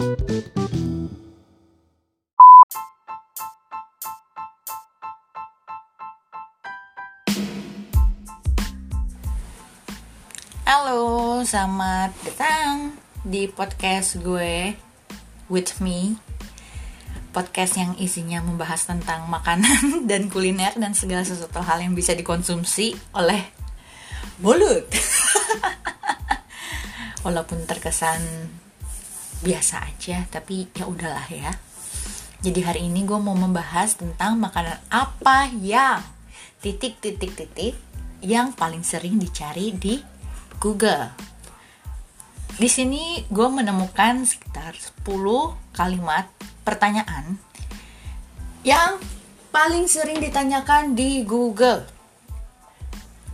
Halo, selamat datang di podcast gue with me. Podcast yang isinya membahas tentang makanan dan kuliner dan segala sesuatu hal yang bisa dikonsumsi oleh mulut. Walaupun terkesan biasa aja, tapi ya udahlah ya. Jadi hari ini gue mau membahas tentang makanan apa yang titik titik titik yang paling sering dicari di Google. Di sini gue menemukan sekitar 10 kalimat pertanyaan yang paling sering ditanyakan di Google.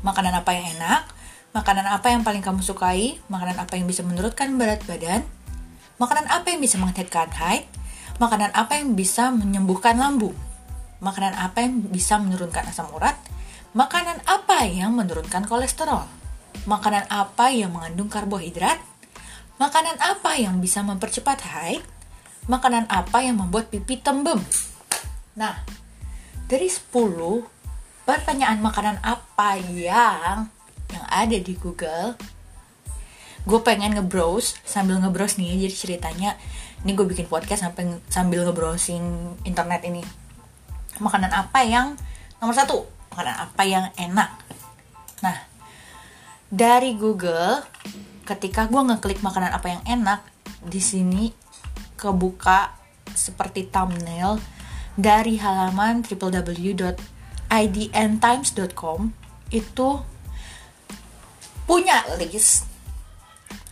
Makanan apa yang enak? Makanan apa yang paling kamu sukai? Makanan apa yang bisa menurunkan berat badan? Makanan apa yang bisa meningkatkan haid? Makanan apa yang bisa menyembuhkan lambung? Makanan apa yang bisa menurunkan asam urat? Makanan apa yang menurunkan kolesterol? Makanan apa yang mengandung karbohidrat? Makanan apa yang bisa mempercepat haid? Makanan apa yang membuat pipi tembem? Nah, dari 10 pertanyaan makanan apa yang yang ada di Google, gue pengen ngebrowse sambil ngebrowse nih, jadi ceritanya ini gue bikin podcast sampai sambil ngebrowsing internet ini. Makanan apa yang nomor satu? Makanan apa yang enak? Nah, dari Google ketika gue ngeklik makanan apa yang enak di sini kebuka seperti thumbnail dari halaman www.idntimes.com itu punya list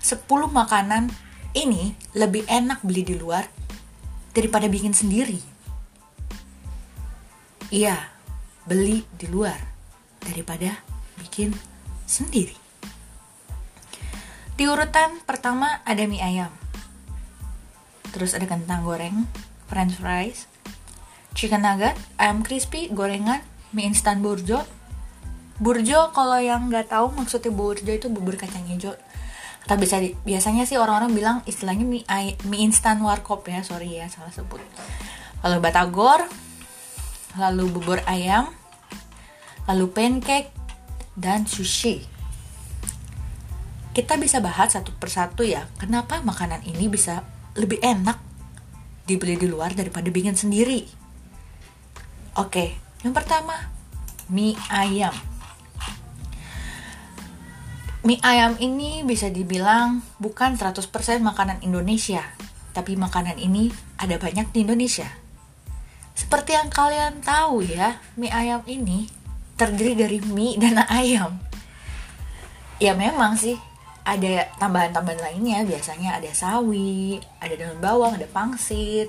10 makanan ini lebih enak beli di luar daripada bikin sendiri. Iya, beli di luar daripada bikin sendiri. Di urutan pertama ada mie ayam. Terus ada kentang goreng, french fries, chicken nugget, ayam crispy, gorengan, mie instan burjo. Burjo kalau yang nggak tahu maksudnya burjo itu bubur kacang hijau. Atau bisa di, biasanya sih orang-orang bilang istilahnya mie, mie instan warkop ya, sorry ya salah sebut. Lalu batagor, lalu bubur ayam, lalu pancake, dan sushi. Kita bisa bahas satu persatu ya, kenapa makanan ini bisa lebih enak dibeli di luar daripada bikin sendiri. Oke, yang pertama, mie ayam. Mie ayam ini bisa dibilang bukan 100% makanan Indonesia, tapi makanan ini ada banyak di Indonesia. Seperti yang kalian tahu ya, mie ayam ini terdiri dari mie dan ayam. Ya memang sih ada tambahan-tambahan lainnya, biasanya ada sawi, ada daun bawang, ada pangsit,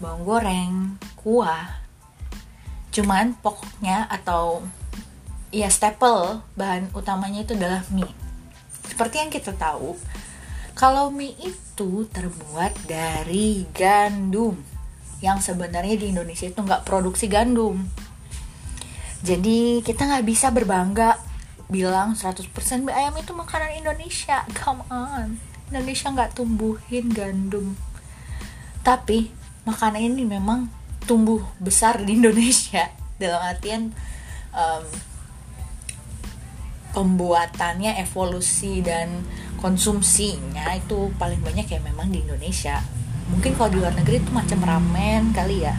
bawang goreng, kuah. Cuman pokoknya atau ya staple bahan utamanya itu adalah mie. Seperti yang kita tahu, kalau mie itu terbuat dari gandum yang sebenarnya di Indonesia itu nggak produksi gandum jadi kita nggak bisa berbangga bilang 100% mie ayam itu makanan Indonesia. Come on. Indonesia nggak tumbuhin gandum. Tapi makanan ini memang tumbuh besar di Indonesia dalam artian um, pembuatannya, evolusi dan konsumsinya itu paling banyak ya memang di Indonesia. Mungkin kalau di luar negeri itu macam ramen kali ya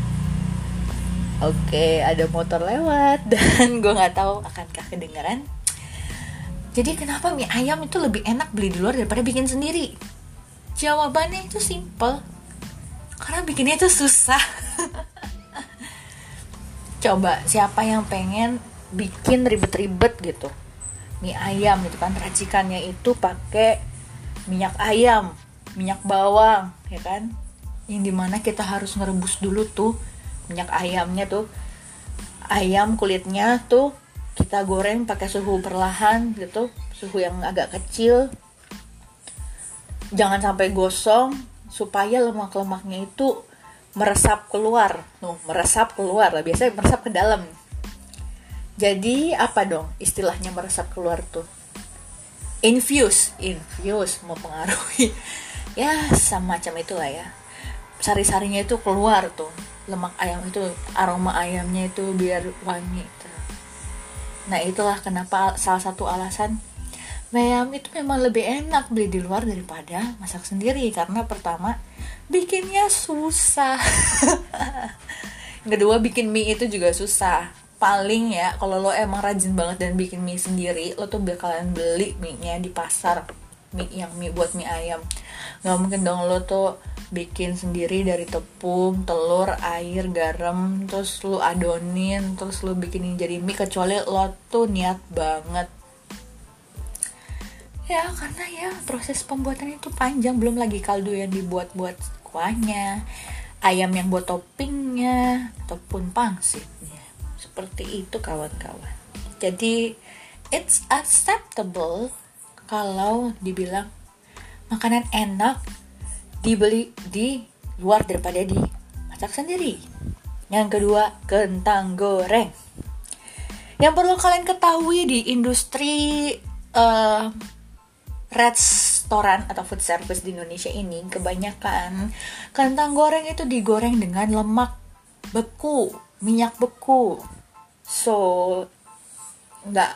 Oke, ada motor lewat dan gue nggak tahu akankah kedengeran. Jadi kenapa mie ayam itu lebih enak beli di luar daripada bikin sendiri? Jawabannya itu simple. Karena bikinnya itu susah. Coba siapa yang pengen bikin ribet-ribet gitu? Mie ayam gitu kan. Racikannya itu pakai minyak ayam, minyak bawang, ya kan? Yang di mana kita harus ngerebus dulu tuh minyak ayamnya tuh. Ayam kulitnya tuh kita goreng pakai suhu perlahan gitu suhu yang agak kecil. Jangan sampai gosong supaya lemak-lemaknya itu meresap keluar. Tuh meresap keluar biasanya meresap ke dalam jadi apa dong istilahnya meresap keluar tuh? Infuse infuse mempengaruhi. Ya semacam itulah ya. Sari-sarinya itu keluar tuh. Lemak ayam itu aroma ayamnya itu biar wangi. Gitu. nah itulah kenapa salah satu alasan ayam itu memang lebih enak beli di luar daripada masak sendiri. Karena pertama bikinnya susah. Kedua bikin mie itu juga susah paling ya kalau lo emang rajin banget dan bikin mie sendiri lo tuh bakalan beli mie nya di pasar mie yang mie buat mie ayam. Nggak mungkin dong lo tuh bikin sendiri dari tepung telur air garam terus lo adonin terus lo bikinin jadi mie kecuali lo tuh niat banget. Ya karena ya proses pembuatan itu panjang belum lagi kaldu yang dibuat buat kuahnya ayam yang buat toppingnya ataupun pangsitnya seperti itu kawan-kawan. Jadi it's acceptable kalau dibilang makanan enak dibeli di luar daripada di masak sendiri. Yang kedua kentang goreng. Yang perlu kalian ketahui di industri uh, restoran atau food service di Indonesia ini kebanyakan kentang goreng itu digoreng dengan lemak beku, minyak beku. So nggak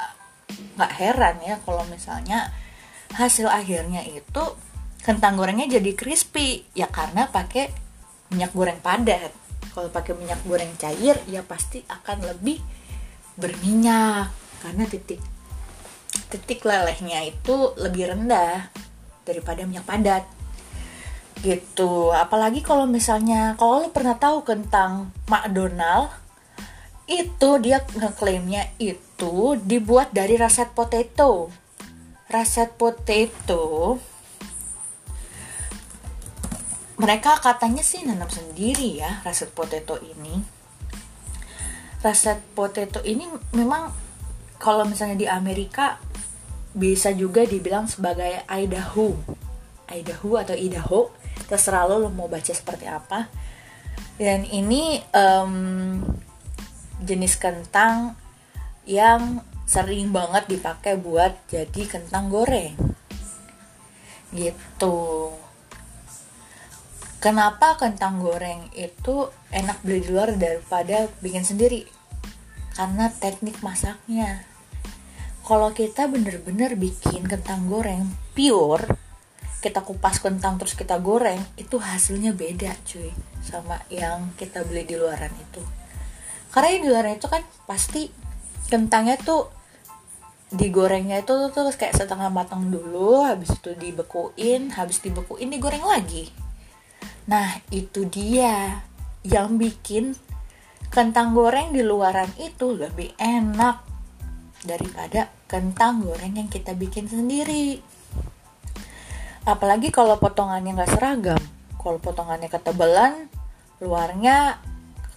nggak heran ya kalau misalnya hasil akhirnya itu kentang gorengnya jadi crispy. Ya karena pakai minyak goreng padat. Kalau pakai minyak goreng cair ya pasti akan lebih berminyak. Karena titik titik lelehnya itu lebih rendah daripada minyak padat. Gitu. Apalagi kalau misalnya kalau lo pernah tahu tentang McDonald itu dia ngeklaimnya itu dibuat dari raset potato. Raset potato. Mereka katanya sih nanam sendiri ya raset potato ini. Raset potato ini memang kalau misalnya di Amerika bisa juga dibilang sebagai Idaho. Idaho atau Idaho terserah lo, lo mau baca seperti apa. Dan ini um, jenis kentang yang sering banget dipakai buat jadi kentang goreng. Gitu. Kenapa kentang goreng itu enak beli di luar daripada bikin sendiri? Karena teknik masaknya. Kalau kita bener-bener bikin kentang goreng pure kita kupas kentang terus kita goreng itu hasilnya beda cuy sama yang kita beli di luaran itu karena yang di luaran itu kan pasti kentangnya tuh digorengnya itu tuh kayak setengah matang dulu habis itu dibekuin habis dibekuin digoreng lagi. Nah itu dia yang bikin kentang goreng di luaran itu lebih enak daripada kentang goreng yang kita bikin sendiri. Apalagi kalau potongannya nggak seragam. Kalau potongannya ketebalan luarnya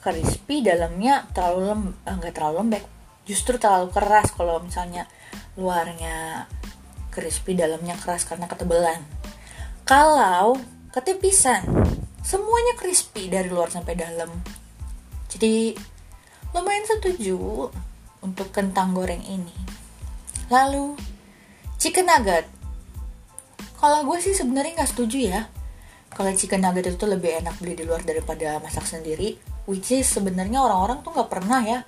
crispy dalamnya terlalu lem eh, nggak terlalu lembek justru terlalu keras kalau misalnya luarnya crispy dalamnya keras karena ketebalan kalau ketipisan semuanya crispy dari luar sampai dalam jadi lumayan setuju untuk kentang goreng ini. Lalu chicken nugget. Kalau gue sih sebenarnya nggak setuju ya. Kalau chicken nugget itu lebih enak beli di luar daripada masak sendiri. Which is sebenarnya orang-orang tuh nggak pernah ya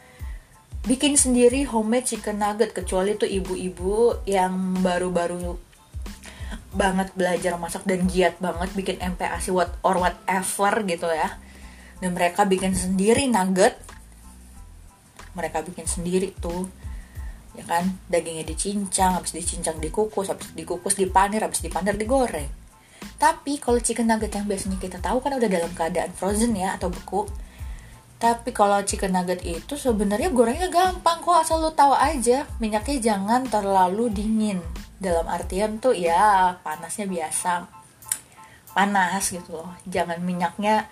bikin sendiri homemade chicken nugget kecuali tuh ibu-ibu yang baru-baru banget belajar masak dan giat banget bikin MPASI what or whatever gitu ya. Dan mereka bikin sendiri nugget. Mereka bikin sendiri tuh ya kan? Dagingnya dicincang habis dicincang dikukus habis dikukus dipanir habis dipanir digoreng tapi kalau chicken nugget yang biasanya kita tahu kan udah dalam keadaan frozen ya atau beku. Tapi kalau chicken nugget itu sebenarnya gorengnya gampang kok asal lo tahu aja. Minyaknya jangan terlalu dingin. Dalam artian tuh ya panasnya biasa. Panas gitu loh. Jangan minyaknya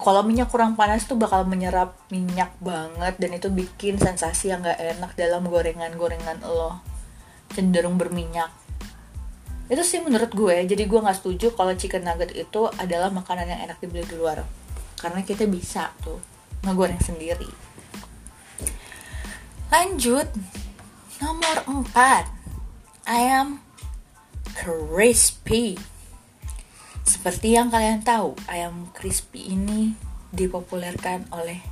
kalau minyak kurang panas tuh bakal menyerap minyak banget. Dan itu bikin sensasi yang gak enak dalam gorengan-gorengan lo. Cenderung berminyak itu sih menurut gue. Jadi gue nggak setuju kalau chicken nugget itu adalah makanan yang enak dibeli di luar. Karena kita bisa tuh ngegoreng sendiri. Lanjut. Nomor 4 ayam crispy. Seperti yang kalian tahu ayam crispy ini dipopulerkan oleh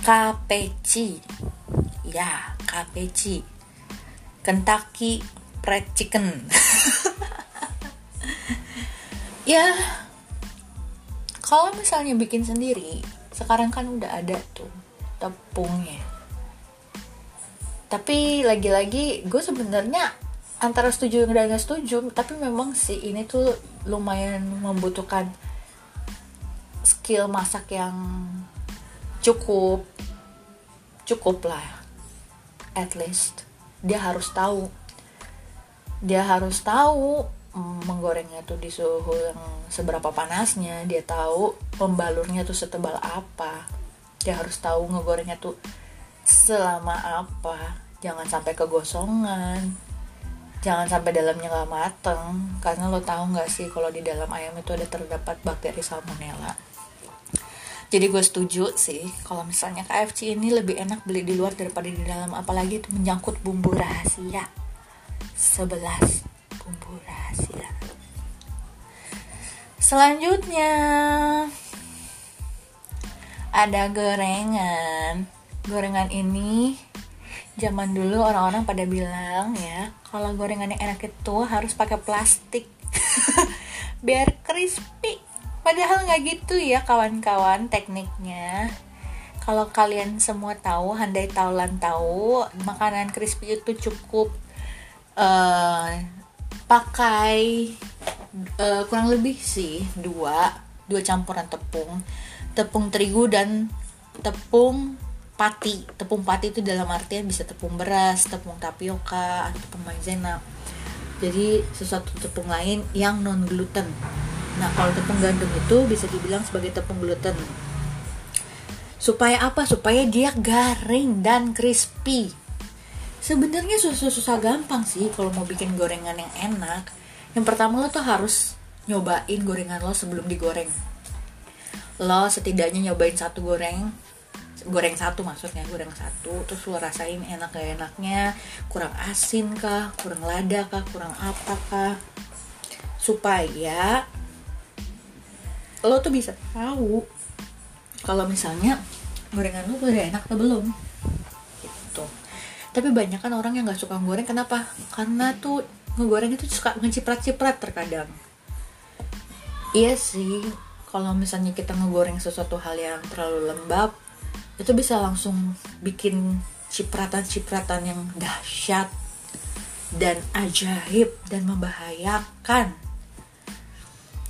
KPC ya KPC Kentucky Fried Chicken ya kalau misalnya bikin sendiri sekarang kan udah ada tuh tepungnya. Tapi lagi-lagi gue sebenarnya antara setuju dan gak setuju tapi memang sih ini tuh lumayan membutuhkan skill masak yang cukup cukup lah at least. Dia harus tahu. Dia harus tahu menggorengnya tuh di suhu yang seberapa panasnya dia tahu pembalurnya tuh setebal apa. Dia harus tahu ngegorengnya tuh selama apa. Jangan sampai kegosongan. Jangan sampai dalamnya nggak mateng. Karena lo tahu nggak sih kalau di dalam ayam itu ada terdapat bakteri salmonella? Jadi gue setuju sih kalau misalnya KFC ini lebih enak beli di luar daripada di dalam. Apalagi itu menyangkut bumbu rahasia. 11 bumbu rahasia. Selanjutnya ada gorengan. Gorengan ini zaman dulu orang-orang pada bilang ya kalau gorengan yang enak itu harus pakai plastik. Biar crispy. Padahal nggak gitu ya kawan-kawan tekniknya. Kalau kalian semua tahu, handai taulan tahu, makanan crispy itu cukup uh, pakai uh, kurang lebih sih dua dua campuran tepung, tepung terigu dan tepung pati. Tepung pati itu dalam artian bisa tepung beras, tepung tapioka, atau tepung maizena. Jadi sesuatu tepung lain yang non gluten Nah, kalau tepung gandum itu bisa dibilang sebagai tepung gluten. Supaya apa? Supaya dia garing dan crispy. Sebenarnya susah-susah gampang sih kalau mau bikin gorengan yang enak. Yang pertama lo tuh harus nyobain gorengan lo sebelum digoreng. Lo setidaknya nyobain satu goreng, goreng satu maksudnya goreng satu terus lo rasain enak gak enaknya kurang asin kah kurang lada kah kurang apa kah supaya lo tuh bisa tahu kalau misalnya gorengan lo udah enak atau belum tapi banyak kan orang yang nggak suka goreng. Kenapa? Karena tuh ngegoreng itu suka ngeciprat-ciprat terkadang. Iya sih. Kalau misalnya kita ngegoreng sesuatu hal yang terlalu lembab itu bisa langsung bikin cipratan-cipratan yang dahsyat dan ajaib dan membahayakan.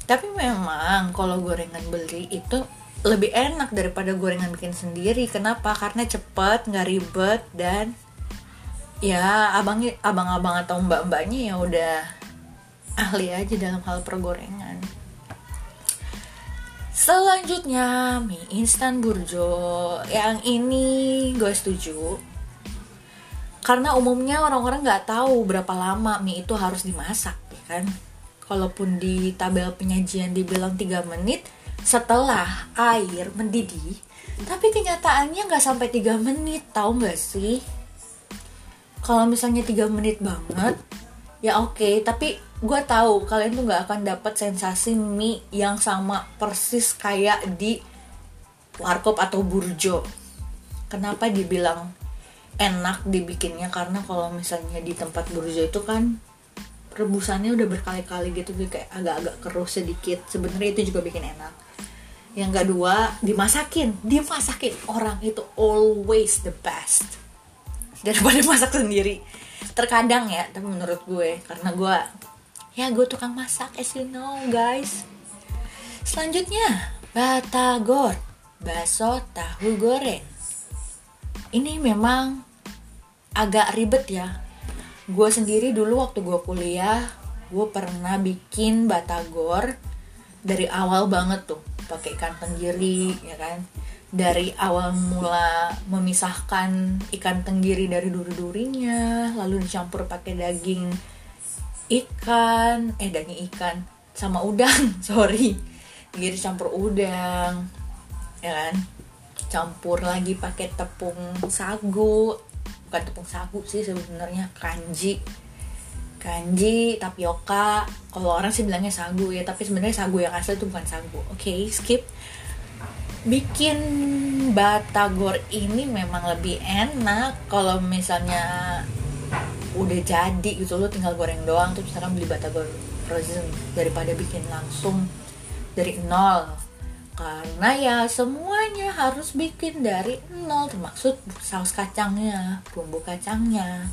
Tapi memang kalau gorengan beli itu lebih enak daripada gorengan bikin sendiri. Kenapa? Karena cepet nggak ribet dan ya abang abang-abang atau mbak-mbaknya ya udah ahli aja dalam hal pergorengan. Selanjutnya mie instan burjo. Yang ini gue setuju. Karena umumnya orang-orang nggak tahu berapa lama mie itu harus dimasak ya kan? Walaupun di tabel penyajian dibilang 3 menit setelah air mendidih tapi kenyataannya nggak sampai 3 menit tahu nggak sih kalau misalnya 3 menit banget ya oke. Okay, tapi gue tahu kalian tuh nggak akan dapat sensasi mie yang sama persis kayak di warkop atau burjo. Kenapa dibilang enak dibikinnya? Karena kalau misalnya di tempat burjo itu kan rebusannya udah berkali-kali gitu kayak agak-agak keruh sedikit. Sebenarnya itu juga bikin enak. Yang kedua dimasakin. Dimasakin orang itu always the best daripada masak sendiri. Terkadang ya tapi menurut gue karena gue ya gue tukang masak as you know guys. Selanjutnya batagor bakso tahu goreng. Ini memang agak ribet ya. Gue sendiri dulu waktu gue kuliah gue pernah bikin batagor dari awal banget tuh pakai ikan tenggiri ya kan dari awal mula memisahkan ikan tenggiri dari duri-durinya lalu dicampur pakai daging ikan eh daging ikan sama udang sorry. Jadi campur udang ya kan? Campur lagi pakai tepung sagu. Bukan tepung sagu sih sebenarnya kanji. Kanji tapioka. Kalau orang sih bilangnya sagu ya tapi sebenarnya sagu yang asli itu bukan sagu. Oke skip bikin batagor ini memang lebih enak. Kalau misalnya udah jadi gitu lo tinggal goreng doang tuh misalkan beli batagor frozen daripada bikin langsung dari nol. Karena ya semuanya harus bikin dari nol termasuk saus kacangnya bumbu kacangnya.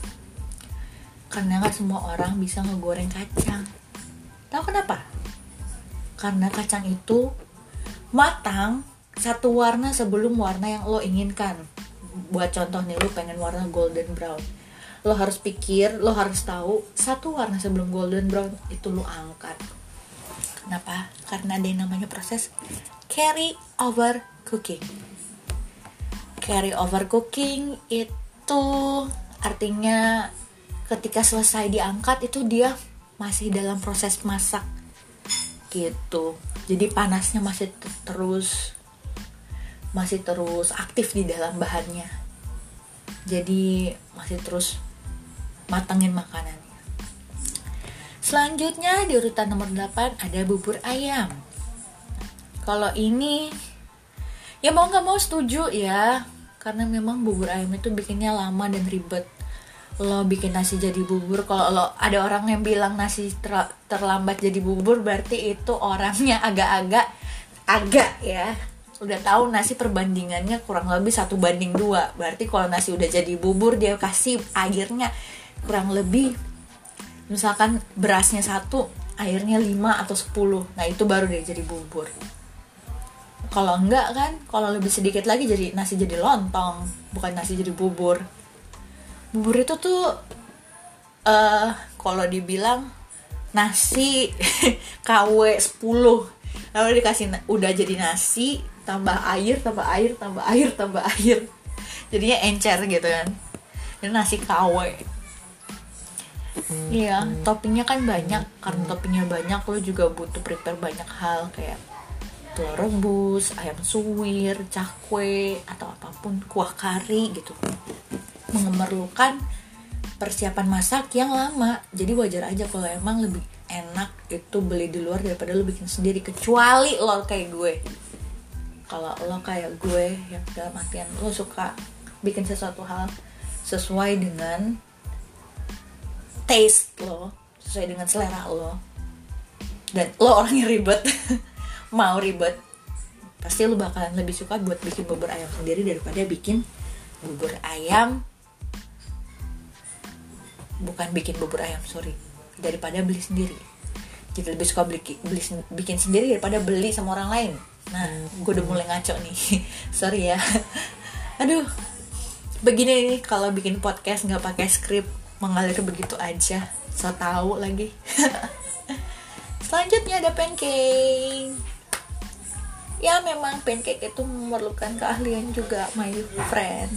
Karena nggak semua orang bisa ngegoreng kacang. Tahu kenapa? Karena kacang itu matang satu warna sebelum warna yang lo inginkan. Buat contoh nih lo pengen warna golden brown. Lo harus pikir lo harus tahu satu warna sebelum golden brown itu lo angkat. Kenapa? Karena ada yang namanya proses carry over cooking. Carry over cooking itu artinya ketika selesai diangkat itu dia masih dalam proses masak gitu. Jadi panasnya masih terus masih terus aktif di dalam bahannya. Jadi masih terus matangin makanannya. Selanjutnya di urutan nomor 8 ada bubur ayam. Kalau ini ya mau nggak mau setuju ya. Karena memang bubur ayam itu bikinnya lama dan ribet. Lo bikin nasi jadi bubur kalau lo ada orang yang bilang nasi ter, terlambat jadi bubur berarti itu orangnya agak-agak agak ya udah tahu nasi perbandingannya kurang lebih satu banding dua. Berarti kalau nasi udah jadi bubur dia kasih airnya kurang lebih misalkan berasnya satu airnya 5 atau 10 nah itu baru dia jadi bubur. Kalau enggak kan kalau lebih sedikit lagi jadi nasi jadi lontong bukan nasi jadi bubur. Bubur itu tuh uh, kalau dibilang nasi KW 10 lalu dikasih udah jadi nasi tambah air tambah air tambah air tambah air jadinya encer gitu kan ini nasi kawe Iya, hmm. toppingnya kan banyak. Karena toppingnya banyak, lo juga butuh prepare banyak hal kayak telur rebus, ayam suwir, cakwe, atau apa pun, kuah kari gitu. Memerlukan persiapan masak yang lama. Jadi wajar aja kalau emang lebih enak itu beli di luar daripada lo bikin sendiri. Kecuali lo kayak gue kalau lo kayak gue yang dalam artian lo suka bikin sesuatu hal sesuai dengan taste lo sesuai dengan selera lo dan lo orangnya ribet mau ribet pasti lo bakalan lebih suka buat bikin bubur ayam sendiri daripada bikin bubur ayam bukan bikin bubur ayam sorry daripada beli sendiri. Jadi lebih suka beli, beli bikin sendiri daripada beli sama orang lain nah gue udah mulai ngaco nih. Sorry ya. Aduh. Begini nih kalau bikin podcast nggak pakai skrip mengalir begitu aja. So tahu lagi. Selanjutnya ada pancake. Ya memang pancake itu memerlukan keahlian juga my friend.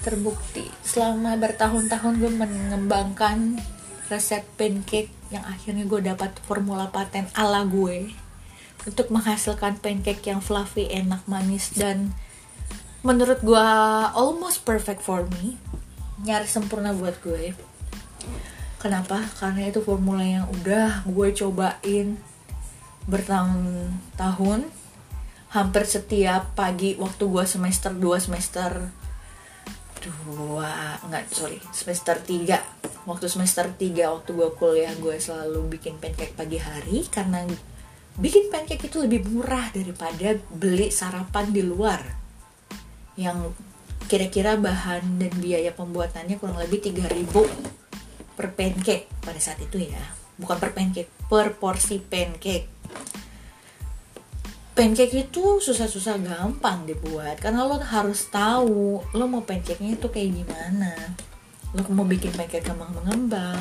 Terbukti. Selama bertahun-tahun gue mengembangkan resep pancake yang akhirnya gue dapat formula paten ala gue untuk menghasilkan pancake yang fluffy, enak, manis dan menurut gue almost perfect for me. Nyaris sempurna buat gue. Kenapa? Karena itu formula yang udah gue cobain bertahun-tahun hampir setiap pagi waktu gue semester 2 semester dua enggak sorry semester 3 waktu semester 3 waktu gue kuliah gue selalu bikin pancake pagi hari karena bikin pancake itu lebih murah daripada beli sarapan di luar. Yang kira-kira bahan dan biaya pembuatannya kurang lebih 3000 per pancake pada saat itu ya. Bukan per pancake per porsi pancake. Pancake itu susah-susah gampang dibuat karena lo harus tahu lo mau pancake-nya itu kayak gimana. Lo mau bikin pancake gampang mengembang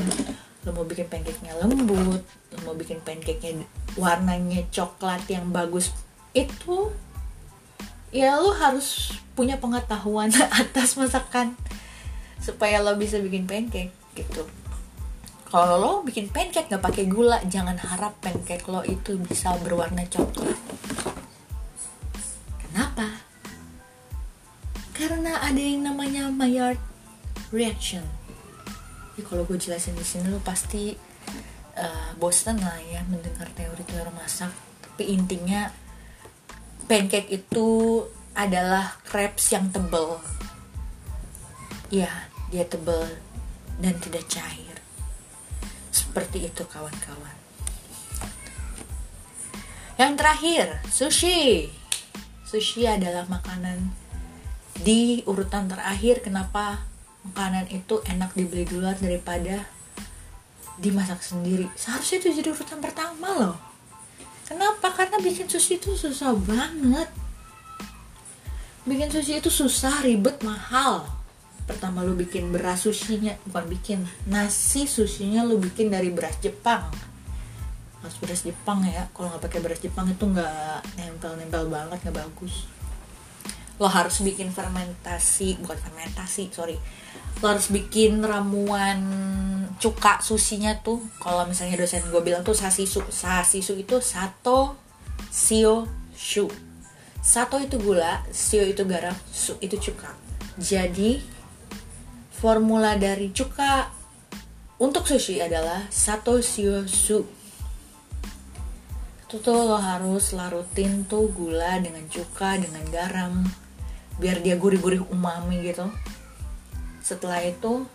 lo mau bikin pancake-nya lembut lo mau bikin pancake-nya warnanya coklat yang bagus itu ya lo harus punya pengetahuan atas masakan supaya lo bisa bikin pancake gitu. Kalau lo bikin pancake nggak pakai gula jangan harap pancake lo itu bisa berwarna coklat. Kenapa? Karena ada yang namanya Maillard reaction tapi kalau gue jelasin di sini lo pasti uh, bosen lah ya mendengar teori-teori masak. Tapi intinya pancake itu adalah crepes yang tebel. Ya dia tebel dan tidak cair. Seperti itu kawan-kawan. Yang terakhir sushi. Sushi adalah makanan di urutan terakhir. Kenapa makanan itu enak dibeli duluan daripada dimasak sendiri. Seharusnya itu jadi urutan pertama loh. Kenapa? Karena bikin sushi itu susah banget. Bikin sushi itu susah ribet mahal. Pertama lu bikin beras sushinya bukan bikin nasi sushinya lu bikin dari beras Jepang. Harus beras Jepang ya kalau nggak pakai beras Jepang itu nggak nempel-nempel banget nggak bagus lo harus bikin fermentasi bukan fermentasi sorry. Lo harus bikin ramuan cuka susinya tuh. Kalau misalnya dosen gue bilang tuh sasisu sasisu itu sato sio shu. Sato itu gula sio itu garam su itu cuka. Jadi formula dari cuka untuk sushi adalah sato sio su itu tuh lo harus larutin tuh gula dengan cuka dengan garam biar dia gurih-gurih umami gitu. Setelah itu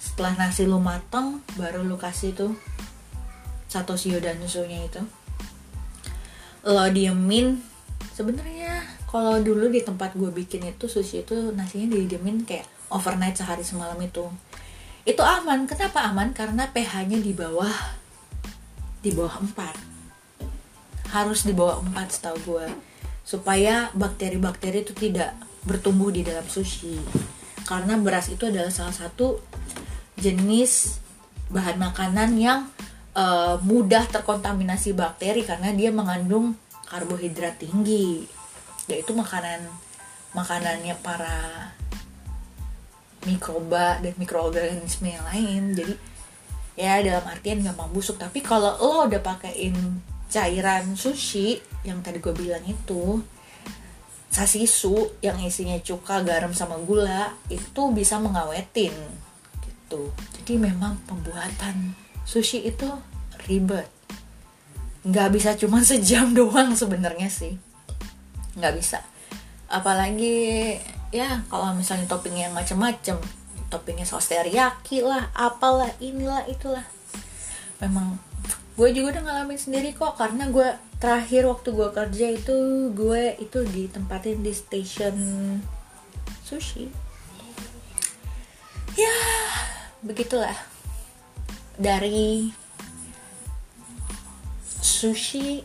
setelah nasi lu matang baru lu kasih tuh satu sio dan susunya itu. Lo diemin. Sebenarnya kalau dulu di tempat gue bikin itu sushi itu nasinya didiemin kayak overnight sehari semalam itu. Itu aman. Kenapa aman? Karena pH nya di bawah di bawah 4 harus di bawah 4 setahu gue supaya bakteri-bakteri itu tidak bertumbuh di dalam sushi. Karena beras itu adalah salah satu jenis bahan makanan yang uh, mudah terkontaminasi bakteri karena dia mengandung karbohidrat tinggi yaitu makanan makanannya para mikroba dan mikroorganisme yang lain. Jadi ya dalam artian gampang busuk. Tapi kalau lo udah pakein cairan sushi yang tadi gue bilang itu sasisu yang isinya cuka, garam sama gula itu bisa mengawetin gitu. Jadi memang pembuatan sushi itu ribet. Nggak bisa cuma sejam doang sebenarnya sih. Nggak bisa. Apalagi ya kalau misalnya toppingnya yang macem-macem toppingnya saus teriyaki lah, apalah, inilah, itulah. Memang gue juga udah ngalamin sendiri kok karena gue terakhir waktu gue kerja itu gue itu ditempatin di station sushi. Ya begitulah. Dari sushi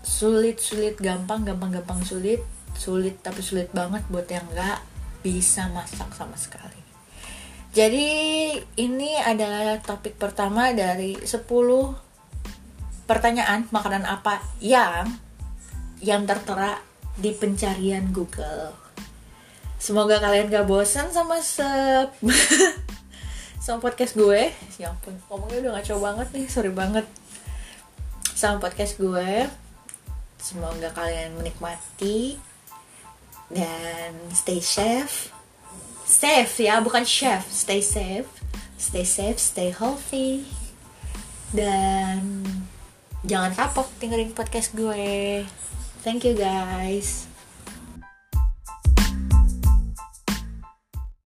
sulit sulit gampang gampang gampang sulit sulit tapi sulit banget buat yang nggak bisa masak sama sekali jadi ini adalah topik pertama dari 10 pertanyaan makanan apa yang yang tertera di pencarian Google. Semoga kalian gak bosan sama se sama podcast gue. Ya ampun, ngomongnya udah ngaco banget nih, sorry banget. Sama podcast gue. Semoga kalian menikmati dan stay safe. Safe ya, bukan chef. Stay safe. Stay safe, stay healthy. Dan jangan kapok dengerin podcast gue thank you guys